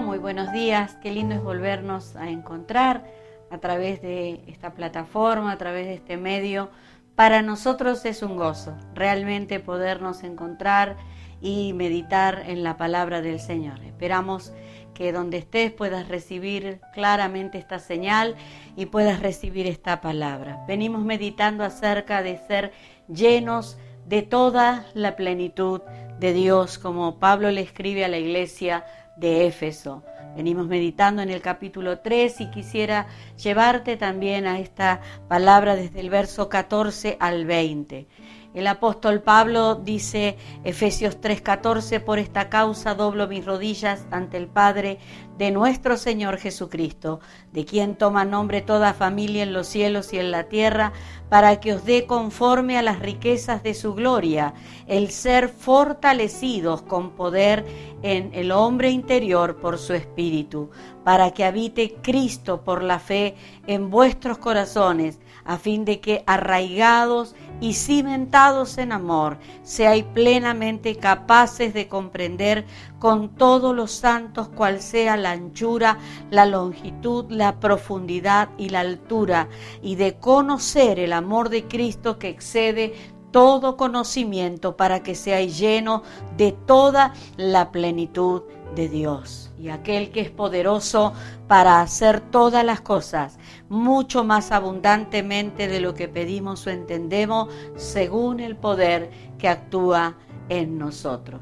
Muy buenos días. Qué lindo es volvernos a encontrar a través de esta plataforma, a través de este medio. Para nosotros es un gozo realmente podernos encontrar y meditar en la palabra del Señor. Esperamos que donde estés puedas recibir claramente esta señal y puedas recibir esta palabra. Venimos meditando acerca de ser llenos de toda la plenitud de Dios, como Pablo le escribe a la iglesia de Éfeso. Venimos meditando en el capítulo 3 y quisiera llevarte también a esta palabra desde el verso 14 al 20. El apóstol Pablo dice, Efesios 3:14, por esta causa doblo mis rodillas ante el Padre de nuestro Señor Jesucristo, de quien toma nombre toda familia en los cielos y en la tierra, para que os dé conforme a las riquezas de su gloria, el ser fortalecidos con poder en el hombre interior por su espíritu, para que habite Cristo por la fe en vuestros corazones, a fin de que arraigados y cimentados en amor, seáis plenamente capaces de comprender con todos los santos cual sea la anchura, la longitud, la profundidad y la altura, y de conocer el amor de Cristo que excede todo conocimiento para que seáis llenos de toda la plenitud de Dios y aquel que es poderoso para hacer todas las cosas mucho más abundantemente de lo que pedimos o entendemos según el poder que actúa en nosotros.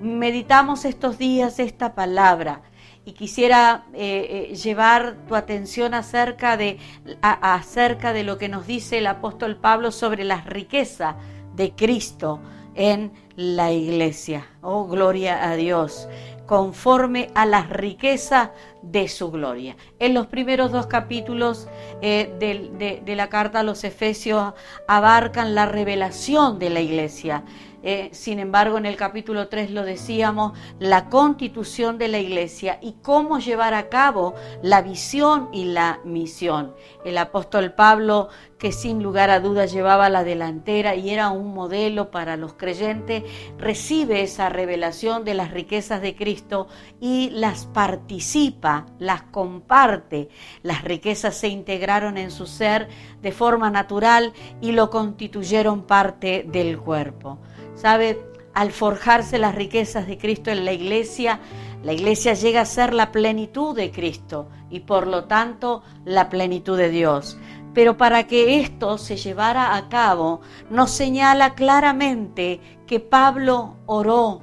Meditamos estos días esta palabra y quisiera eh, eh, llevar tu atención acerca de, acerca de lo que nos dice el apóstol Pablo sobre las riquezas de Cristo en la iglesia. Oh, gloria a Dios conforme a las riquezas de su gloria. En los primeros dos capítulos eh, de, la carta a los Efesios abarcan la revelación de la iglesia. Eh, sin embargo, en el capítulo 3 lo decíamos, la constitución de la iglesia y cómo llevar a cabo la visión y la misión. El apóstol Pablo, que sin lugar a dudas llevaba la delantera y era un modelo para los creyentes, recibe esa revelación de las riquezas de Cristo y las participa, las comparte. Las riquezas se integraron en su ser de forma natural y lo constituyeron parte del cuerpo. ¿Sabe? Al forjarse las riquezas de Cristo en la iglesia, la iglesia llega a ser la plenitud de Cristo y por lo tanto la plenitud de Dios. Pero para que esto se llevara a cabo, nos señala claramente que Pablo oró.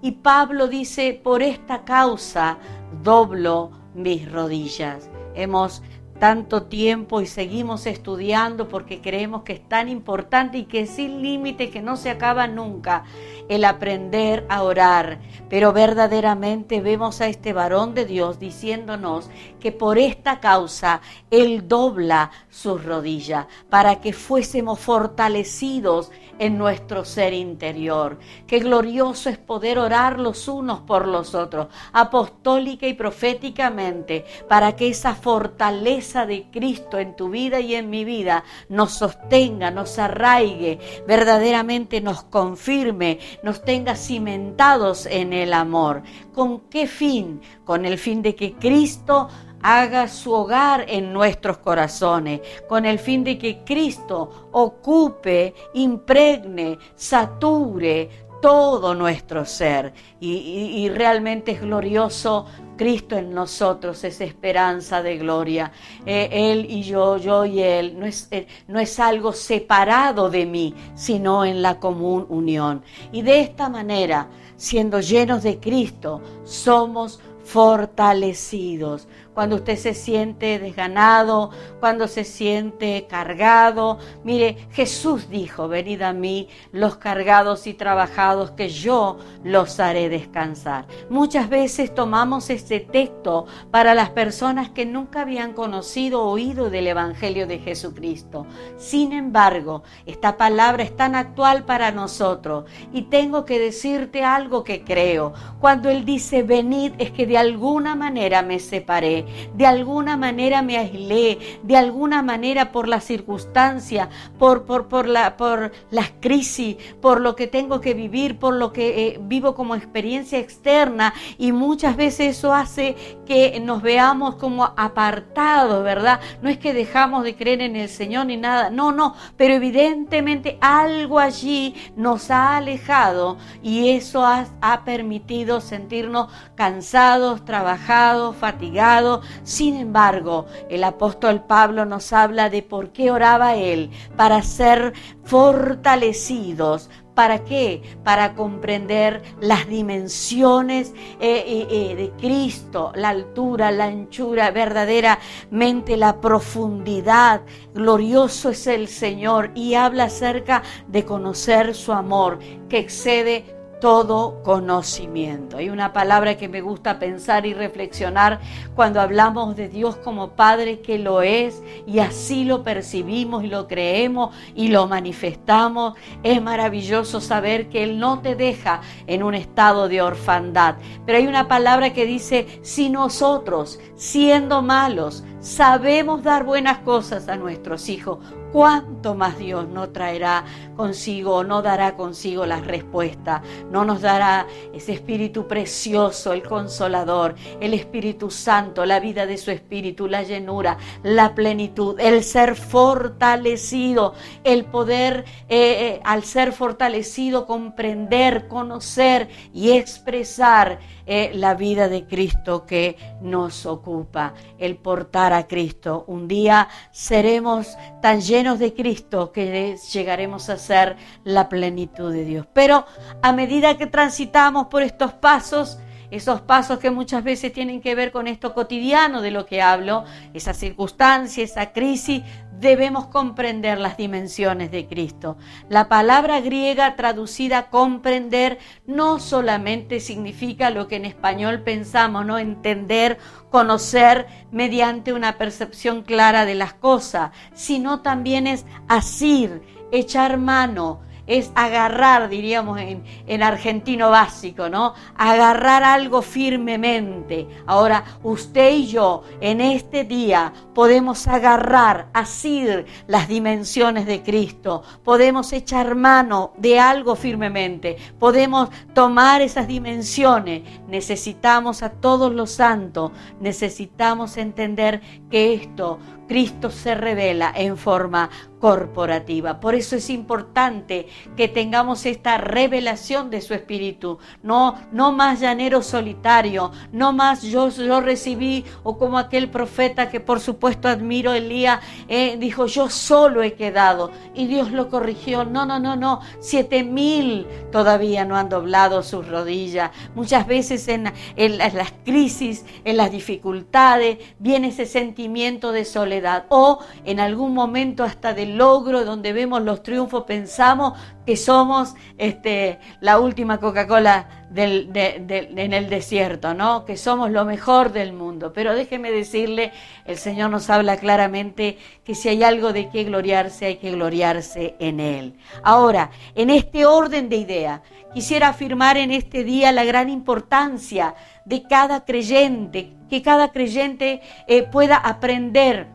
Y Pablo dice, por esta causa doblo mis rodillas. Hemos tanto tiempo y seguimos estudiando porque creemos que es tan importante y que es sin límite, que no se acaba nunca el aprender a orar. Pero verdaderamente vemos a este varón de Dios diciéndonos que por esta causa Él dobla sus rodillas para que fuésemos fortalecidos en nuestro ser interior. Qué glorioso es poder orar los unos por los otros, apostólica y proféticamente, para que esa fortaleza de Cristo en tu vida y en mi vida nos sostenga, nos arraigue, verdaderamente nos confirme, nos tenga cimentados en el amor. ¿Con qué fin? Con el fin de que Cristo haga su hogar en nuestros corazones, con el fin de que Cristo ocupe, impregne, sature todo nuestro ser. Y, realmente es glorioso Cristo en nosotros, es esperanza de gloria. Eh, él y yo, yo y Él, no es, eh, no es algo separado de mí, sino en la común unión. Y de esta manera, siendo llenos de Cristo, somos fortalecidos. Cuando usted se siente desganado, cuando se siente cargado. Mire, Jesús dijo, venid a mí los cargados y trabajados, que yo los haré descansar. Muchas veces tomamos este texto para las personas que nunca habían conocido o oído del Evangelio de Jesucristo. Sin embargo, esta palabra es tan actual para nosotros y tengo que decirte algo que creo. Cuando Él dice venid es que de alguna manera me separé de alguna manera me aislé, de alguna manera por la circunstancia, por, por, por, la, por las crisis, por lo que tengo que vivir, por lo que eh, vivo como experiencia externa y muchas veces eso hace que nos veamos como apartados, ¿verdad? No es que dejamos de creer en el Señor ni nada, no, no, pero evidentemente algo allí nos ha alejado y eso ha, ha permitido sentirnos cansados, trabajados, fatigados. Sin embargo, el apóstol Pablo nos habla de por qué oraba él, para ser fortalecidos, ¿Para qué? Para comprender las dimensiones eh, eh, eh, de Cristo, la altura, la anchura, verdaderamente la profundidad. Glorioso es el Señor y habla acerca de conocer su amor que excede todo conocimiento. Hay una palabra que me gusta pensar y reflexionar cuando hablamos de Dios como Padre que lo es y así lo percibimos y lo creemos y lo manifestamos. Es maravilloso saber que Él no te deja en un estado de orfandad. Pero hay una palabra que dice, si nosotros, siendo malos, sabemos dar buenas cosas a nuestros hijos, cuánto más Dios no traerá consigo, no dará consigo la respuesta, no nos dará ese Espíritu precioso, el consolador, el Espíritu Santo, la vida de su Espíritu, la llenura, la plenitud, el ser fortalecido, el poder eh, eh, al ser fortalecido comprender, conocer y expresar eh, la vida de Cristo que nos ocupa, el portar a Cristo. Un día seremos tan llenos de Cristo que llegaremos a ser la plenitud de Dios. Pero a medida que transitamos por estos pasos, esos pasos que muchas veces tienen que ver con esto cotidiano de lo que hablo, esa circunstancia, esa crisis, debemos comprender las dimensiones de Cristo. La palabra griega traducida comprender no solamente significa lo que en español pensamos, no entender, conocer mediante una percepción clara de las cosas, sino también es asir, echar mano, es agarrar, diríamos en, argentino básico, ¿no? Agarrar algo firmemente. Ahora, usted y yo en este día podemos agarrar, asir las dimensiones de Cristo, podemos echar mano de algo firmemente, podemos tomar esas dimensiones. Necesitamos a todos los santos, necesitamos entender que esto Cristo se revela en forma corporativa. Por eso es importante que tengamos esta revelación de su espíritu. No, no más llanero solitario, no más yo, yo recibí o como aquel profeta que por supuesto admiro, Elías, eh, dijo yo solo he quedado y Dios lo corrigió. No, no, no, no. Siete mil todavía no han doblado sus rodillas. Muchas veces en, en las crisis, en las dificultades, viene ese sentimiento de soledad o en algún momento hasta del logro donde vemos los triunfos pensamos que somos este, la última Coca-Cola en el desierto, ¿no? Que somos lo mejor del mundo. Pero déjeme decirle, el Señor nos habla claramente que si hay algo de qué gloriarse, hay que gloriarse en Él. Ahora, en este orden de idea, quisiera afirmar en este día la gran importancia de cada creyente, que cada creyente eh, pueda aprender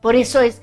por eso es,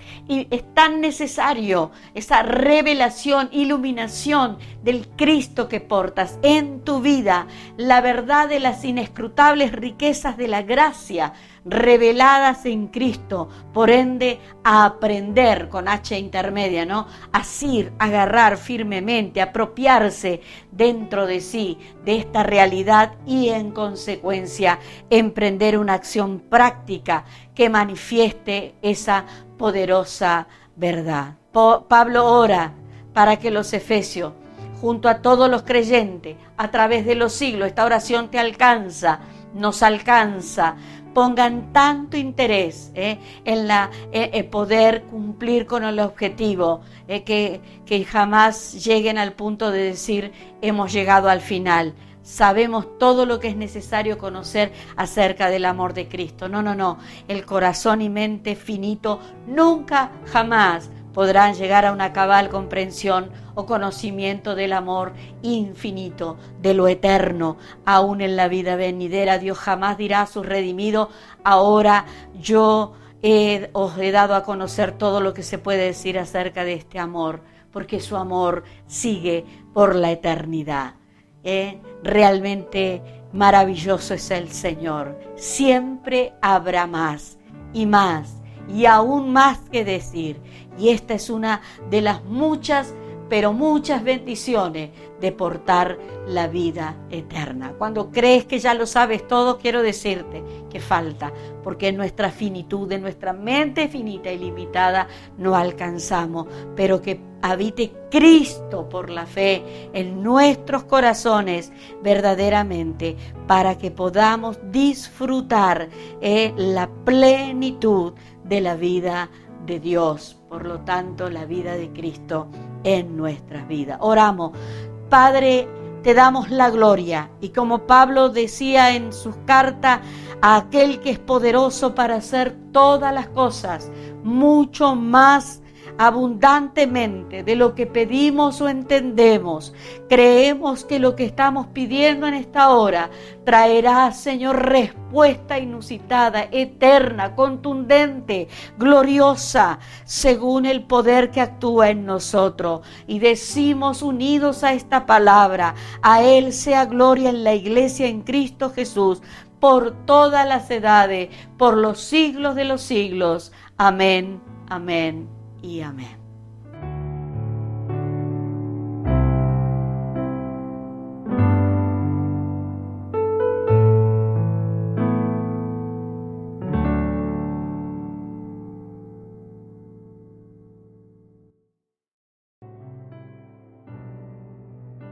tan necesario esa revelación, iluminación del Cristo que portas en tu vida, la verdad de las inescrutables riquezas de la gracia reveladas en Cristo, por ende a aprender con H intermedia, ¿no? Asir, agarrar firmemente, apropiarse dentro de sí de esta realidad y en consecuencia emprender una acción práctica que manifieste esa poderosa verdad. Pablo ora para que los efesios, junto a todos los creyentes, a través de los siglos, esta oración te alcanza, nos alcanza pongan tanto interés eh, en la, eh, eh, poder cumplir con el objetivo, que, que jamás lleguen al punto de decir hemos llegado al final sabemos todo lo que es necesario conocer acerca del amor de Cristo. No, no, no. El corazón y mente finito nunca, jamás podrán llegar a una cabal comprensión o conocimiento del amor infinito, de lo eterno, aún en la vida venidera. Dios jamás dirá a sus redimidos, ahora yo os he dado a conocer todo lo que se puede decir acerca de este amor, porque su amor sigue por la eternidad. ¿eh? Realmente maravilloso es el Señor. Siempre habrá más y más y aún más que decir. Y esta es una de las muchas, pero muchas bendiciones de portar la vida eterna. Cuando crees que ya lo sabes todo, quiero decirte que falta, porque en nuestra finitud, en nuestra mente finita y limitada, no alcanzamos, pero que habite Cristo por la fe en nuestros corazones verdaderamente, para que podamos disfrutar eh, la plenitud de la vida de Dios, por lo tanto la vida de Cristo en nuestras vidas. Oramos, Padre, te damos la gloria. Y como Pablo decía en sus cartas, a aquel que es poderoso para hacer todas las cosas, mucho más abundantemente de lo que pedimos o entendemos. Creemos que lo que estamos pidiendo en esta hora traerá, Señor, respuesta inusitada, eterna, contundente, gloriosa, según el poder que actúa en nosotros. Y decimos unidos a esta palabra, a Él sea gloria en la iglesia en Cristo Jesús por todas las edades, por los siglos de los siglos. Amén, amén y amén.